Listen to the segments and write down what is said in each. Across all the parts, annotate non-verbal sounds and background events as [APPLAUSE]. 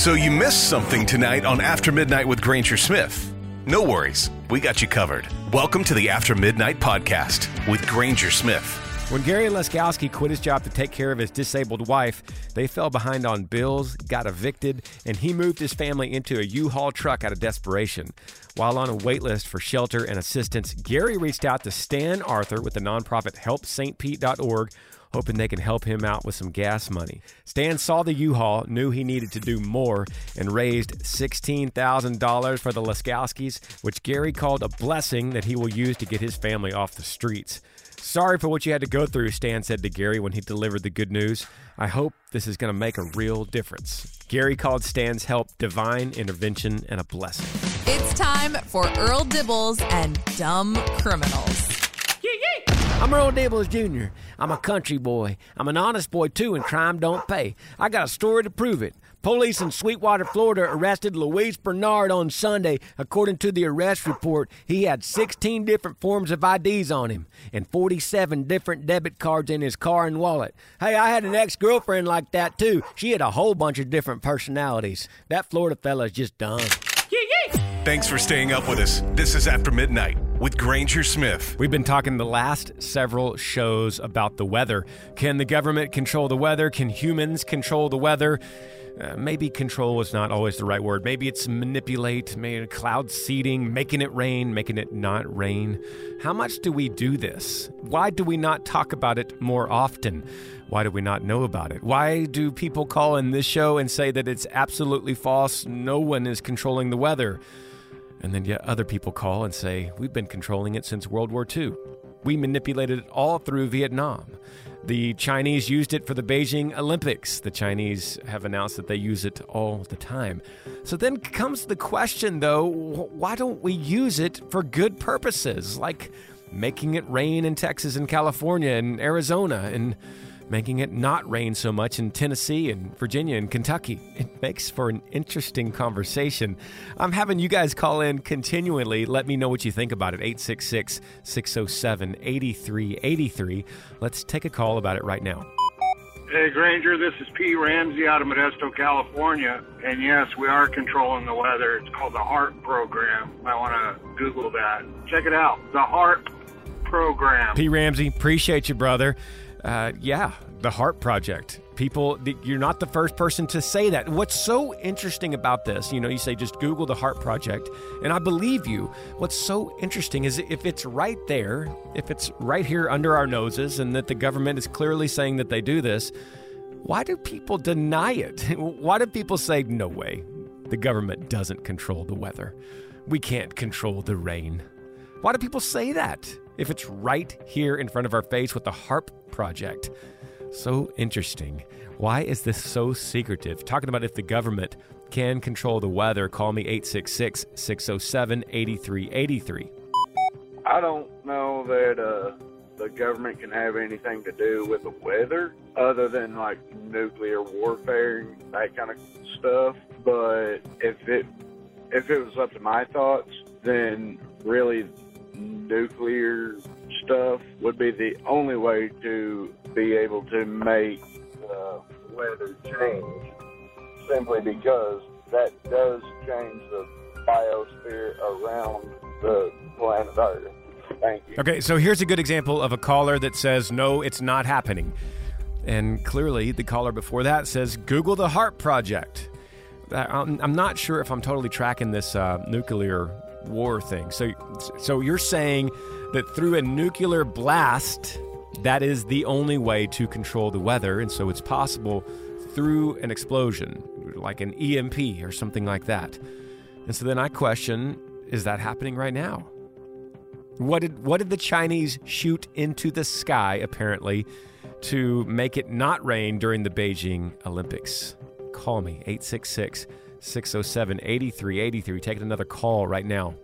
So you missed something tonight on After Midnight with Granger Smith. No worries, we got you covered. Welcome to the After Midnight podcast with Granger Smith. When Gary Leskowski quit his job to take care of his disabled wife, they fell behind on bills, got evicted, and he moved his family into a U-Haul truck out of desperation. While on a waitlist for shelter and assistance, Gary reached out to Stan Arthur with the nonprofit HelpSt.Pete.org hoping they can help him out with some gas money. Stan saw the U-Haul, knew he needed to do more, and raised $16,000 for the Leskowskis, which Gary called a blessing that he will use to get his family off the streets. Sorry for what you had to go through, Stan said to Gary when he delivered the good news. I hope this is going to make a real difference. Gary called Stan's help divine intervention and a blessing. It's time for Earl Dibbles and Dumb Criminals. I'm Earl Dibbles Jr. I'm a country boy. I'm an honest boy, too, and crime don't pay. I got a story to prove it. Police in Sweetwater, Florida arrested Luis Bernard on Sunday. According to the arrest report, he had 16 different forms of IDs on him and 47 different debit cards in his car and wallet. Hey, I had an ex girlfriend like that, too. She had a whole bunch of different personalities. That Florida fella's just dumb. [LAUGHS] Thanks for staying up with us. This is After Midnight with Granger Smith. We've been talking the last several shows about the weather. Can the government control the weather? Can humans control the weather? Uh, maybe control is not always the right word. Maybe it's manipulate, maybe cloud seeding, making it rain, making it not rain. How much do we do this? Why do we not talk about it more often? Why do we not know about it? Why do people call in this show and say that it's absolutely false? No one is controlling the weather. And then yet other people call and say, we've been controlling it since World War II. We manipulated it all through Vietnam. The Chinese used it for the Beijing Olympics. The Chinese have announced that they use it all the time. So then comes the question, though why don't we use it for good purposes, like making it rain in Texas and California and Arizona and making it not rain so much in Tennessee and Virginia and Kentucky. It makes for an interesting conversation. I'm having you guys call in continually. Let me know what you think about it. 866 607 8383. Let's take a call about it right now. Hey, Granger, this is P. Ramsey out of Modesto, California. And yes, we are controlling the weather. It's called the HAARP program. I want to Google that. Check it out. The HAARP program. P. Ramsey, appreciate you, brother uh, yeah, the HAARP Project. People, you're not the first person to say that. What's so interesting about this, you know, you say just Google the HAARP Project, and I believe you. What's so interesting is if it's right there, if it's right here under our noses, and that the government is clearly saying that they do this, why do people deny it? [LAUGHS] Why do people say, no way, the government doesn't control the weather? We can't control the rain. Why do people say that? If it's right here in front of our face with the HAARP project. So interesting. Why is this so secretive? Talking about if the government can control the weather, call me 866 607 8383. I don't know that uh, the government can have anything to do with the weather other than like nuclear warfare and that kind of stuff. But if it if it was up to my thoughts, then really nuclear stuff would be the only way to be able to make the weather change. Simply because that does change the biosphere around the planet Earth. Thank you. Okay, so here's a good example of a caller that says, no, it's not happening. And clearly, the caller before that says, Google the HAARP Project. I'm, I'm not sure if I'm totally tracking this uh, nuclear war thing. So, so you're saying that through a nuclear blast, that is the only way to control the weather, and so it's possible through an explosion, like an EMP or something like that. And so then I question: Is that happening right now? What did what did the Chinese shoot into the sky apparently to make it not rain during the Beijing Olympics? Call me 866 607 8383. Taking another call right now.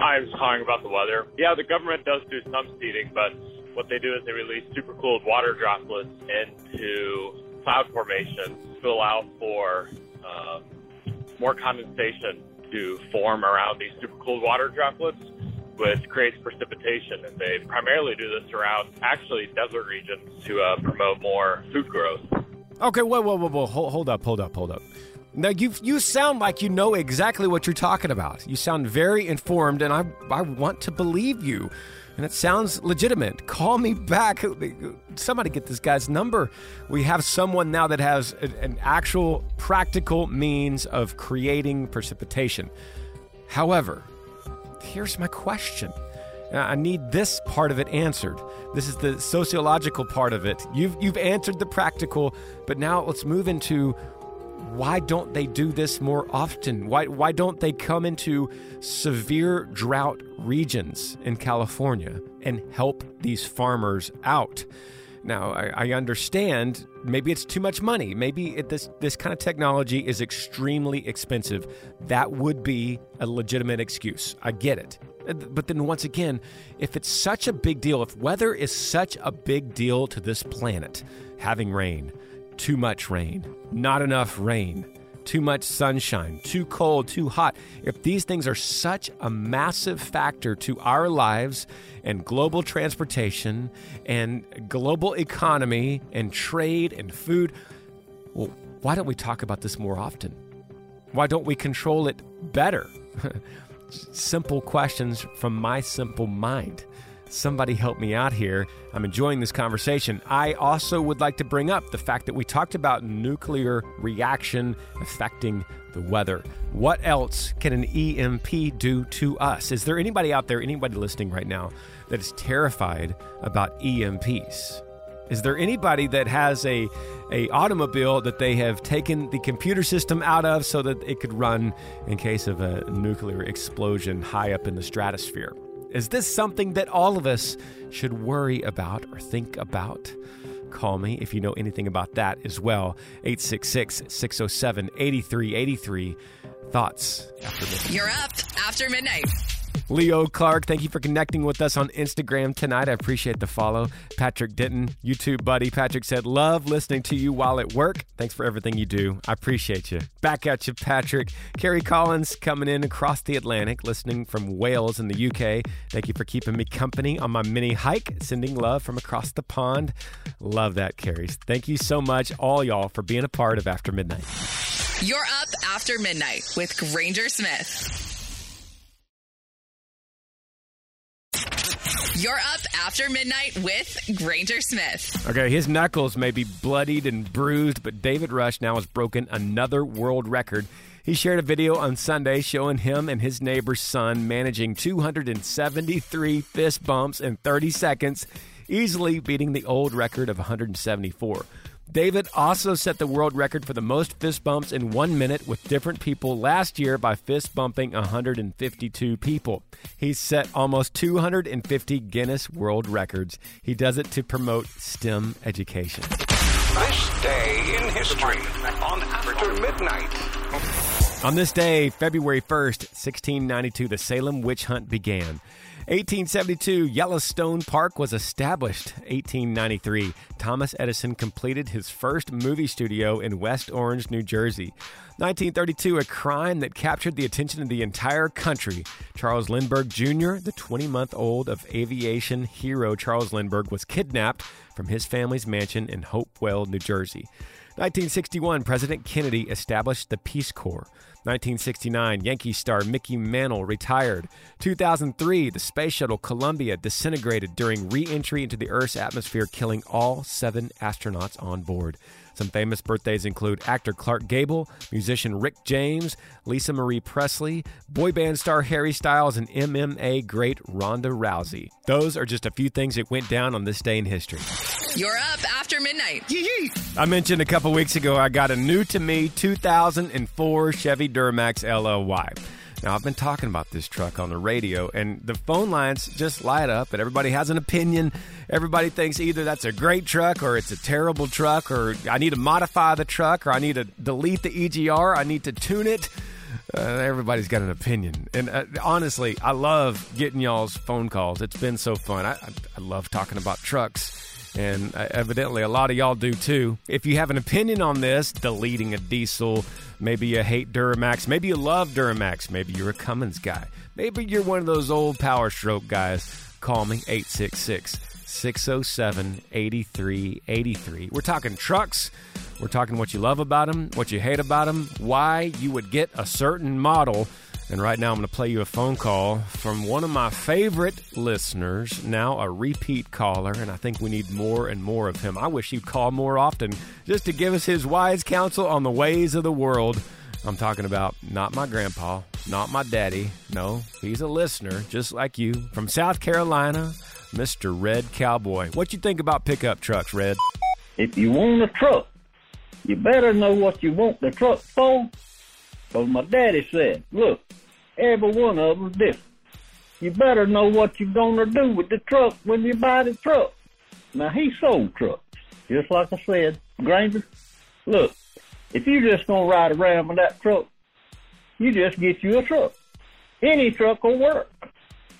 I was calling about the weather. Yeah, the government does do some seeding, but what they do is they release super cooled water droplets into cloud formations to allow for um, more condensation to form around these super cooled water droplets, which creates precipitation. And they primarily do this around actually desert regions to uh, promote more food growth. Okay, whoa, whoa, whoa, whoa. Hold, hold up, hold up, hold up. Now you you sound like you know exactly what you're talking about. You sound very informed, and I I want to believe you. And it sounds legitimate. Call me back. Somebody get this guy's number. We have someone now that has an actual practical means of creating precipitation. However, here's my question. I need this part of it answered. This is the sociological part of it. You've you've answered the practical, but now let's move into why don't they do this more often? Why, why don't they come into severe drought regions in California and help these farmers out? Now, I, I understand maybe it's too much money. Maybe it, this, this kind of technology is extremely expensive. That would be a legitimate excuse. I get it. But then once again, if it's such a big deal, if weather is such a big deal to this planet, having rain, too much rain, not enough rain, too much sunshine, too cold, too hot. If these things are such a massive factor to our lives and global transportation and global economy and trade and food, well, why don't we talk about this more often? Why don't we control it better? [LAUGHS] simple questions from my simple mind. Somebody help me out here. I'm enjoying this conversation. I also would like to bring up the fact that we talked about nuclear reaction affecting the weather. What else can an EMP do to us? Is there anybody out there, anybody listening right now, that is terrified about EMPs? Is there anybody that has a, a automobile that they have taken the computer system out of so that it could run in case of a nuclear explosion high up in the stratosphere? Is this something that all of us should worry about or think about? Call me if you know anything about that as well. 866 607 8383. Thoughts after midnight. You're up after midnight. Leo Clark, thank you for connecting with us on Instagram tonight. I appreciate the follow. Patrick Denton, YouTube buddy. Patrick said, Love listening to you while at work. Thanks for everything you do. I appreciate you. Back at you, Patrick. Carrie Collins coming in across the Atlantic, listening from Wales in the UK. Thank you for keeping me company on my mini hike. Sending love from across the pond. Love that, Carrie. Thank you so much, all y'all, for being a part of After Midnight. You're up after midnight with Granger Smith. You're up after midnight with Granger Smith. Okay, his knuckles may be bloodied and bruised, but David Rush now has broken another world record. He shared a video on Sunday showing him and his neighbor's son managing 273 fist bumps in 30 seconds, easily beating the old record of 174. David also set the world record for the most fist bumps in one minute with different people last year by fist bumping 152 people. He's set almost 250 Guinness World Records. He does it to promote STEM education. This day in history on After Midnight. On this day, February 1st, 1692, the Salem witch hunt began. 1872, Yellowstone Park was established. 1893, Thomas Edison completed his first movie studio in West Orange, New Jersey. 1932, a crime that captured the attention of the entire country. Charles Lindbergh Jr., the 20 month old of aviation hero Charles Lindbergh, was kidnapped from his family's mansion in Hopewell, New Jersey. 1961, President Kennedy established the Peace Corps. 1969, Yankee star Mickey Mantle retired. 2003, the space shuttle Columbia disintegrated during re entry into the Earth's atmosphere, killing all seven astronauts on board. Some famous birthdays include actor Clark Gable, musician Rick James, Lisa Marie Presley, boy band star Harry Styles, and MMA great Ronda Rousey. Those are just a few things that went down on this day in history. You're up after midnight. I mentioned a couple weeks ago I got a new to me 2004 Chevy Duramax LLY. Now, I've been talking about this truck on the radio, and the phone lines just light up, and everybody has an opinion. Everybody thinks either that's a great truck, or it's a terrible truck, or I need to modify the truck, or I need to delete the EGR, I need to tune it. Uh, everybody's got an opinion. And uh, honestly, I love getting y'all's phone calls. It's been so fun. I, I, I love talking about trucks. And uh, evidently, a lot of y'all do too. If you have an opinion on this, deleting a diesel, maybe you hate Duramax, maybe you love Duramax, maybe you're a Cummins guy, maybe you're one of those old Power Stroke guys, call me 866 607 8383. We're talking trucks. We're talking what you love about them, what you hate about them, why you would get a certain model. And right now, I'm going to play you a phone call from one of my favorite listeners, now a repeat caller, and I think we need more and more of him. I wish he'd call more often just to give us his wise counsel on the ways of the world. I'm talking about not my grandpa, not my daddy. No, he's a listener just like you from South Carolina, Mr. Red Cowboy. What you think about pickup trucks, Red? If you want a truck, you better know what you want the truck for. Because my daddy said, look, every one of them's different. You better know what you're going to do with the truck when you buy the truck. Now, he sold trucks, just like I said. Granger, look, if you're just going to ride around with that truck, you just get you a truck. Any truck will work.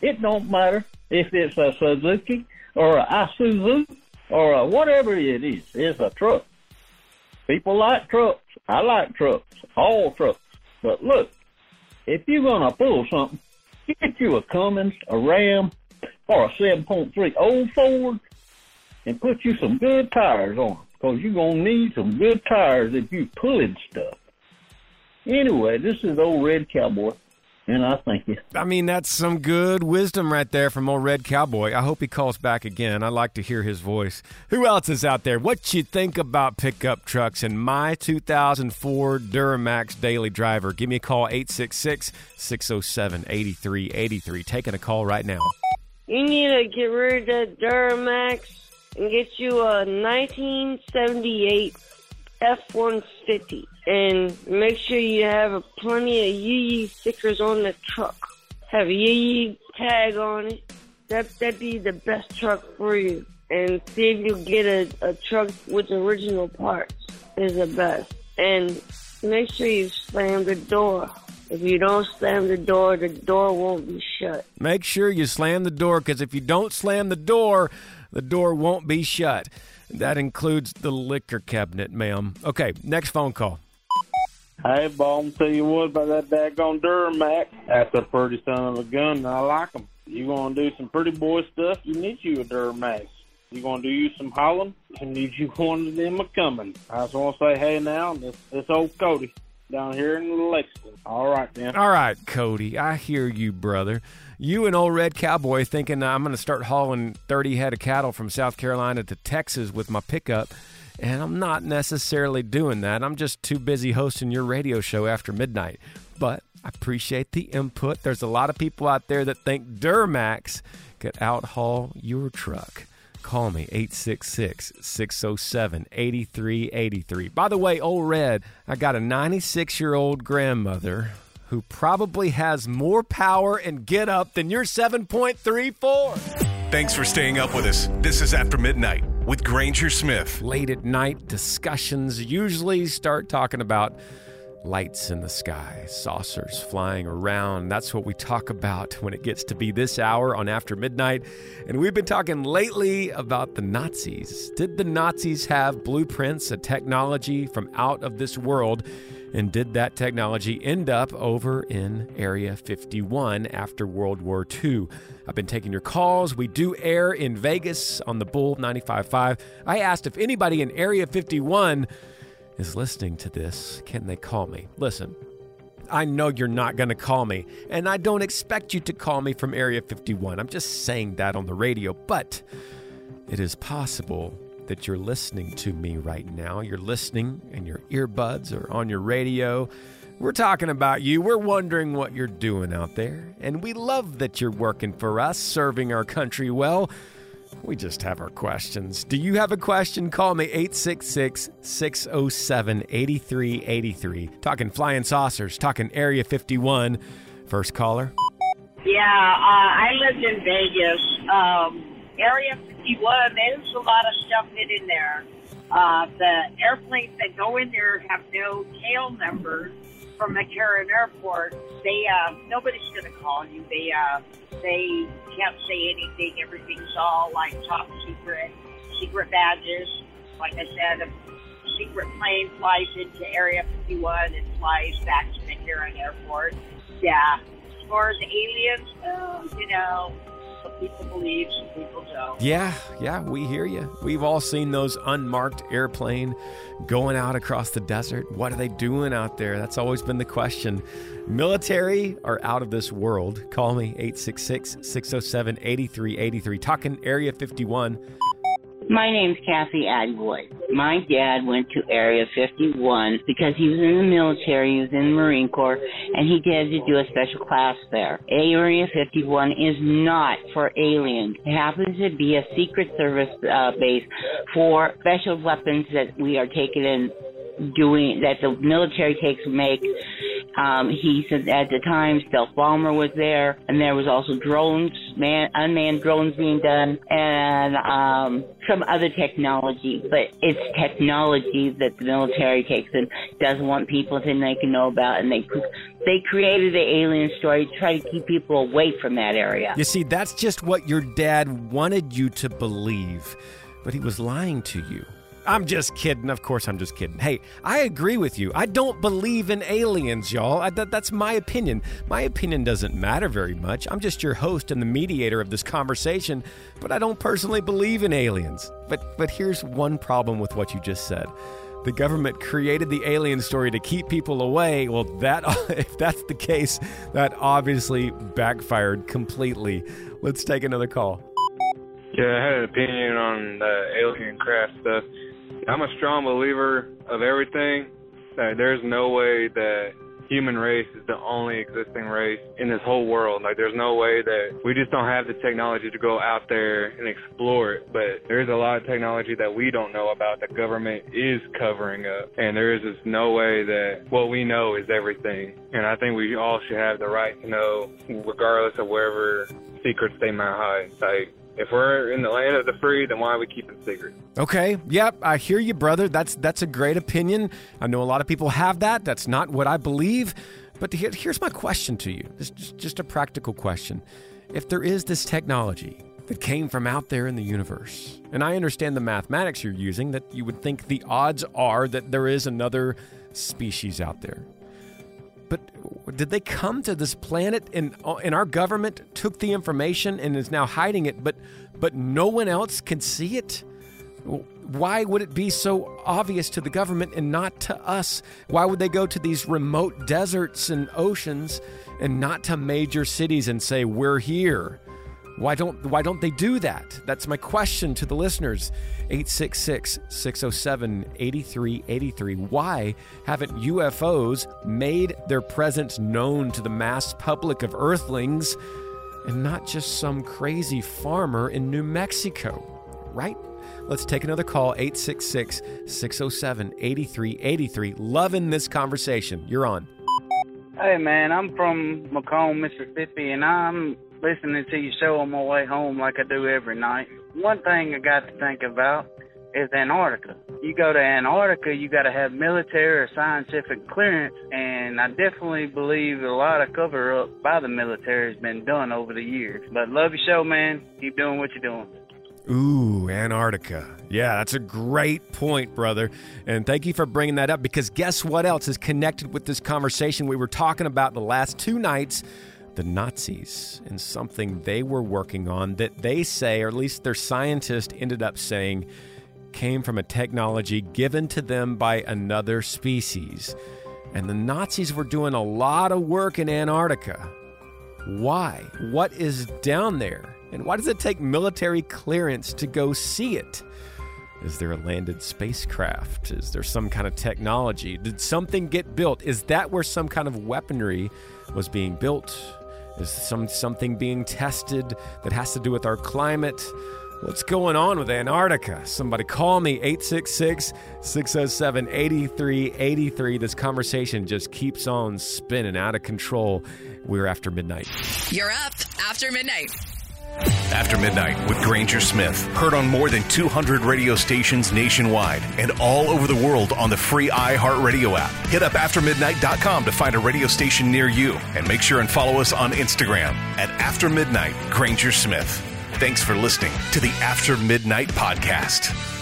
It don't matter if it's a Suzuki or a Isuzu or a whatever it is. It's a truck. People like trucks. I like trucks. All trucks. But look, if you're gonna pull something, get you a Cummins, a Ram, or a 7.3 old Ford, and put you some good tires on them, because you're gonna need some good tires if you're pulling stuff. Anyway, this is old Red Cowboy, and I thank you. I mean, that's some good wisdom right there from old Red Cowboy. I hope he calls back again. I like to hear his voice. Who else is out there? What you think about pickup trucks and my 2004 Duramax Daily Driver? Give me a call 866-607-8383. Taking a call right now. You need to get rid of that Duramax and get you a 1978 F-150. And make sure you have a plenty of Yee stickers on the truck. Have a Yee tag on it. That, that'd be the best truck for you. And see if you get a, a truck with original parts is the best. And make sure you slam the door. If you don't slam the door, the door won't be shut. Make sure you slam the door because if you don't slam the door, the door won't be shut. That includes the liquor cabinet, ma'am. Okay, next phone call. Hey, I'm tell you what about that daggone Duramax. That's a pretty son of a gun, and I like 'em. You gonna do some pretty boy stuff, you need you a Duramax. You going to do you some hauling, you need you one of them a Cummins. I just want to say, hey, now, this, this old Cody down here in Lexington. All right, then. All right, Cody, I hear you, brother. You and old Red Cowboy thinking I'm going to start hauling 30 head of cattle from South Carolina to Texas with my pickup. And I'm not necessarily doing that. I'm just too busy hosting your radio show after midnight. But I appreciate the input. There's a lot of people out there that think Duramax could outhaul your truck. Call me 866 607 8383. By the way, old Red, I got a 96 year old grandmother who probably has more power and get up than your 7.34. Thanks for staying up with us. This is After Midnight with Granger Smith. Late at night discussions usually start talking about lights in the sky, saucers flying around. That's what we talk about when it gets to be this hour on After Midnight. And we've been talking lately about the Nazis. Did the Nazis have blueprints, a technology from out of this world? And did that technology end up over in Area 51 after World War II? I've been taking your calls. We do air in Vegas on the Bull 95.5. I asked if anybody in Area 51 is listening to this, can they call me? Listen, I know you're not going to call me, and I don't expect you to call me from Area 51. I'm just saying that on the radio, but it is possible that you're listening to me right now. You're listening, and your earbuds are on your radio. We're talking about you. We're wondering what you're doing out there, and we love that you're working for us, serving our country well. We just have our questions. Do you have a question? Call me 866 607 8383. Talking flying saucers, talking Area 51. First caller. Yeah, uh, I lived in Vegas. Um, Area 51, there's a lot of stuff hidden there. Uh, the airplanes that go in there have no tail numbers from McCarran Airport. They, uh, nobody's going to call you. They, uh, they can't say anything. Everything's all like top secret, secret badges. Like I said, a secret plane flies into Area 51 and flies back to McCarran Airport. Yeah. As far as aliens, oh, you know, people believe, some people don't. Yeah, yeah, we hear you. We've all seen those unmarked airplane going out across the desert. What are they doing out there? That's always been the question. Military are out of this world. Call me 866 607 8383. Talking Area 51. My name's Kathy Agboy. My dad went to Area 51 because he was in the military, he was in the Marine Corps, and he had to do a special class there. Area 51 is not for aliens. It happens to be a Secret Service uh, base for special weapons that we are taking in doing that the military takes make. Um, he said at the time stealth bomber was there, and there was also drones, man, unmanned drones being done, and um, some other technology. But it's technology that the military takes and doesn't want people to can know about, and they they created the alien story to try to keep people away from that area. You see, that's just what your dad wanted you to believe, but he was lying to you. I'm just kidding. Of course, I'm just kidding. Hey, I agree with you. I don't believe in aliens, y'all. I, that, that's my opinion. My opinion doesn't matter very much. I'm just your host and the mediator of this conversation, but I don't personally believe in aliens. But, but here's one problem with what you just said. The government created the alien story to keep people away. Well, that [LAUGHS] if that's the case, that obviously backfired completely. Let's take another call. Yeah, I had an opinion on the alien craft stuff. I'm a strong believer of everything. That there's no way that human race is the only existing race in this whole world. Like there's no way that we just don't have the technology to go out there and explore it. But there's a lot of technology that we don't know about that government is covering up. And there is just no way that what we know is everything. And I think we all should have the right to know regardless of wherever secrets they might hide. Like if we're in the land of the free, then why are we keeping secret? Okay, yep, I hear you, brother. That's that's a great opinion. I know a lot of people have that. That's not what I believe. But here, here's my question to you. It's just, just a practical question. If there is this technology that came from out there in the universe, and I understand the mathematics you're using, that you would think the odds are that there is another species out there. But did they come to this planet and uh, and our government took the information and is now hiding it, but but no one else can see it? Why would it be so obvious to the government and not to us? Why would they go to these remote deserts and oceans and not to major cities and say we're here? Why don't why don't they do that? That's my question to the listeners. 866-607-8383. Why haven't UFOs made their presence known to the mass public of earthlings and not just some crazy farmer in New Mexico? Right? Let's take another call 866-607-8383. Loving this conversation. You're on. Hey man, I'm from McComb, Mississippi and I'm listening to your show on my way home like I do every night. One thing I got to think about is Antarctica. you go to Antarctica, you got to have military or scientific clearance, and I definitely believe a lot of cover up by the military has been done over the years. But love your show, man. Keep doing what you're doing. Ooh, Antarctica. Yeah, that's a great point, brother. And thank you for bringing that up because guess what else is connected with this conversation we were talking about the last two nights? The Nazis and something they were working on that they say, or at least their scientist ended up saying, came from a technology given to them by another species. And the Nazis were doing a lot of work in Antarctica. Why? What is down there? And why does it take military clearance to go see it? Is there a landed spacecraft? Is there some kind of technology? Did something get built? Is that where some kind of weaponry was being built? Is some something being tested that has to do with our climate? What's going on with Antarctica? Somebody call me 866 607 8383. This conversation just keeps on spinning out of control. We're after midnight. You're up after midnight. After Midnight with Granger Smith. Heard on more than 200 radio stations nationwide and all over the world on the free iHeartRadio app. Hit up aftermidnight.com to find a radio station near you and make sure and follow us on Instagram at After Midnight Granger Smith. Thanks for listening to the After Midnight Podcast.